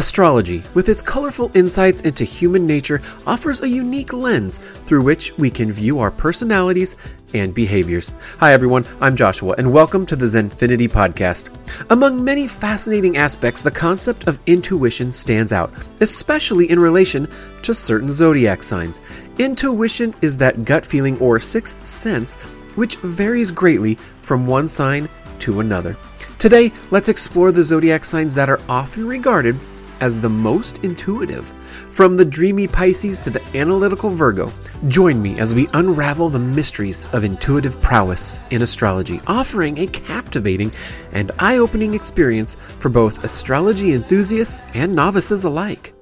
Astrology, with its colorful insights into human nature, offers a unique lens through which we can view our personalities and behaviors. Hi, everyone, I'm Joshua, and welcome to the Zenfinity Podcast. Among many fascinating aspects, the concept of intuition stands out, especially in relation to certain zodiac signs. Intuition is that gut feeling or sixth sense which varies greatly from one sign to another. Today, let's explore the zodiac signs that are often regarded as the most intuitive. From the dreamy Pisces to the analytical Virgo, join me as we unravel the mysteries of intuitive prowess in astrology, offering a captivating and eye opening experience for both astrology enthusiasts and novices alike.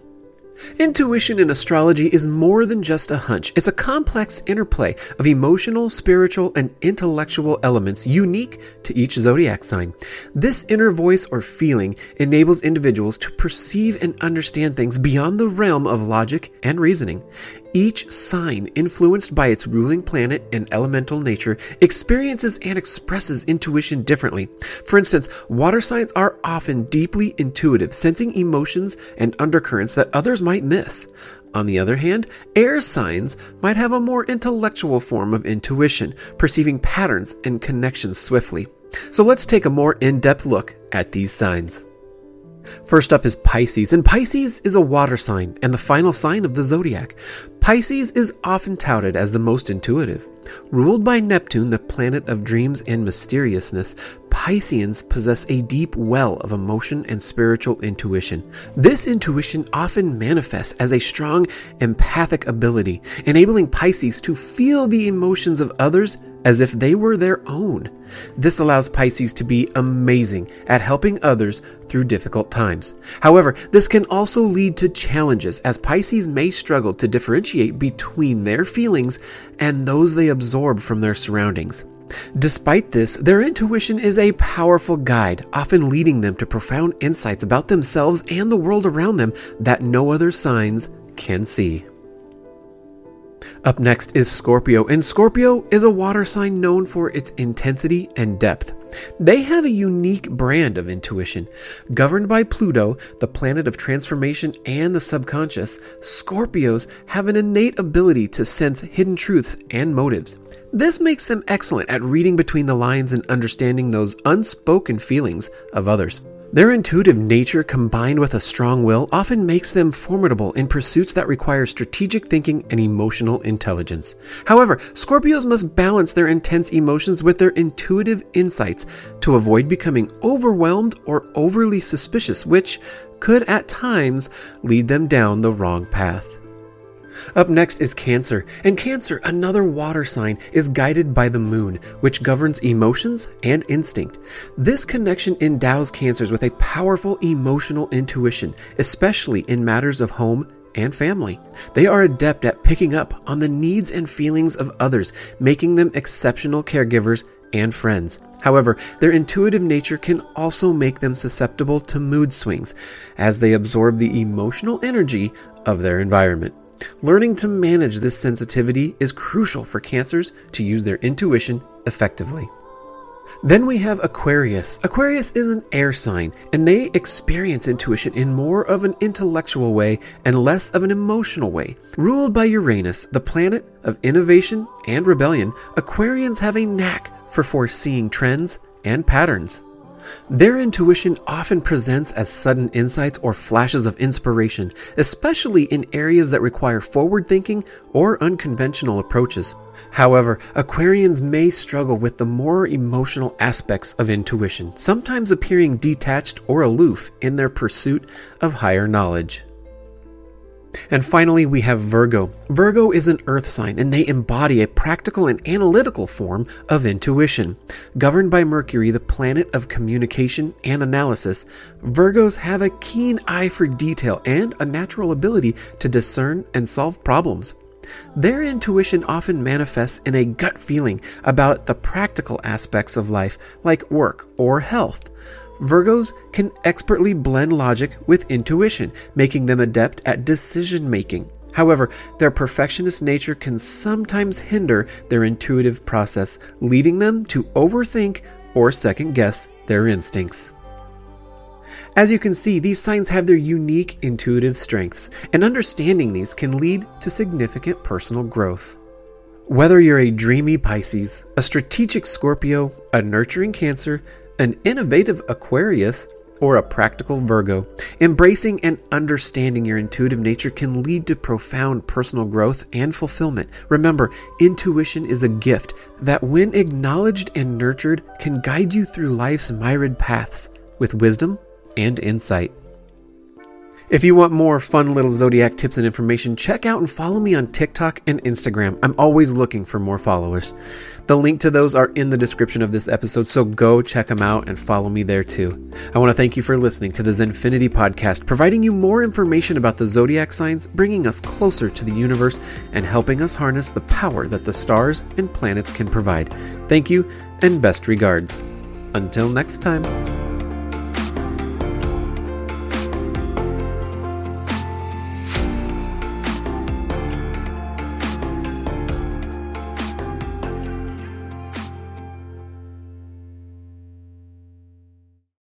Intuition in astrology is more than just a hunch. It's a complex interplay of emotional, spiritual, and intellectual elements unique to each zodiac sign. This inner voice or feeling enables individuals to perceive and understand things beyond the realm of logic and reasoning. Each sign, influenced by its ruling planet and elemental nature, experiences and expresses intuition differently. For instance, water signs are often deeply intuitive, sensing emotions and undercurrents that others might miss. On the other hand, air signs might have a more intellectual form of intuition, perceiving patterns and connections swiftly. So let's take a more in depth look at these signs. First up is Pisces, and Pisces is a water sign and the final sign of the zodiac. Pisces is often touted as the most intuitive. Ruled by Neptune, the planet of dreams and mysteriousness, Pisceans possess a deep well of emotion and spiritual intuition. This intuition often manifests as a strong empathic ability, enabling Pisces to feel the emotions of others as if they were their own. This allows Pisces to be amazing at helping others through difficult times. However, this can also lead to challenges as Pisces may struggle to differentiate between their feelings and those they absorb from their surroundings. Despite this, their intuition is a powerful guide, often leading them to profound insights about themselves and the world around them that no other signs can see. Up next is Scorpio, and Scorpio is a water sign known for its intensity and depth. They have a unique brand of intuition. Governed by Pluto, the planet of transformation and the subconscious, Scorpios have an innate ability to sense hidden truths and motives. This makes them excellent at reading between the lines and understanding those unspoken feelings of others. Their intuitive nature combined with a strong will often makes them formidable in pursuits that require strategic thinking and emotional intelligence. However, Scorpios must balance their intense emotions with their intuitive insights to avoid becoming overwhelmed or overly suspicious, which could at times lead them down the wrong path. Up next is Cancer, and Cancer, another water sign, is guided by the moon, which governs emotions and instinct. This connection endows Cancers with a powerful emotional intuition, especially in matters of home and family. They are adept at picking up on the needs and feelings of others, making them exceptional caregivers and friends. However, their intuitive nature can also make them susceptible to mood swings as they absorb the emotional energy of their environment. Learning to manage this sensitivity is crucial for cancers to use their intuition effectively. Then we have Aquarius. Aquarius is an air sign, and they experience intuition in more of an intellectual way and less of an emotional way. Ruled by Uranus, the planet of innovation and rebellion, Aquarians have a knack for foreseeing trends and patterns. Their intuition often presents as sudden insights or flashes of inspiration, especially in areas that require forward thinking or unconventional approaches. However, Aquarians may struggle with the more emotional aspects of intuition, sometimes appearing detached or aloof in their pursuit of higher knowledge. And finally, we have Virgo. Virgo is an earth sign, and they embody a practical and analytical form of intuition. Governed by Mercury, the planet of communication and analysis, Virgos have a keen eye for detail and a natural ability to discern and solve problems. Their intuition often manifests in a gut feeling about the practical aspects of life, like work or health. Virgos can expertly blend logic with intuition, making them adept at decision making. However, their perfectionist nature can sometimes hinder their intuitive process, leading them to overthink or second guess their instincts. As you can see, these signs have their unique intuitive strengths, and understanding these can lead to significant personal growth. Whether you're a dreamy Pisces, a strategic Scorpio, a nurturing Cancer, an innovative Aquarius, or a practical Virgo, embracing and understanding your intuitive nature can lead to profound personal growth and fulfillment. Remember, intuition is a gift that, when acknowledged and nurtured, can guide you through life's myriad paths with wisdom and insight. If you want more fun little zodiac tips and information, check out and follow me on TikTok and Instagram. I'm always looking for more followers. The link to those are in the description of this episode, so go check them out and follow me there too. I want to thank you for listening to the Zenfinity podcast, providing you more information about the zodiac signs, bringing us closer to the universe, and helping us harness the power that the stars and planets can provide. Thank you, and best regards. Until next time.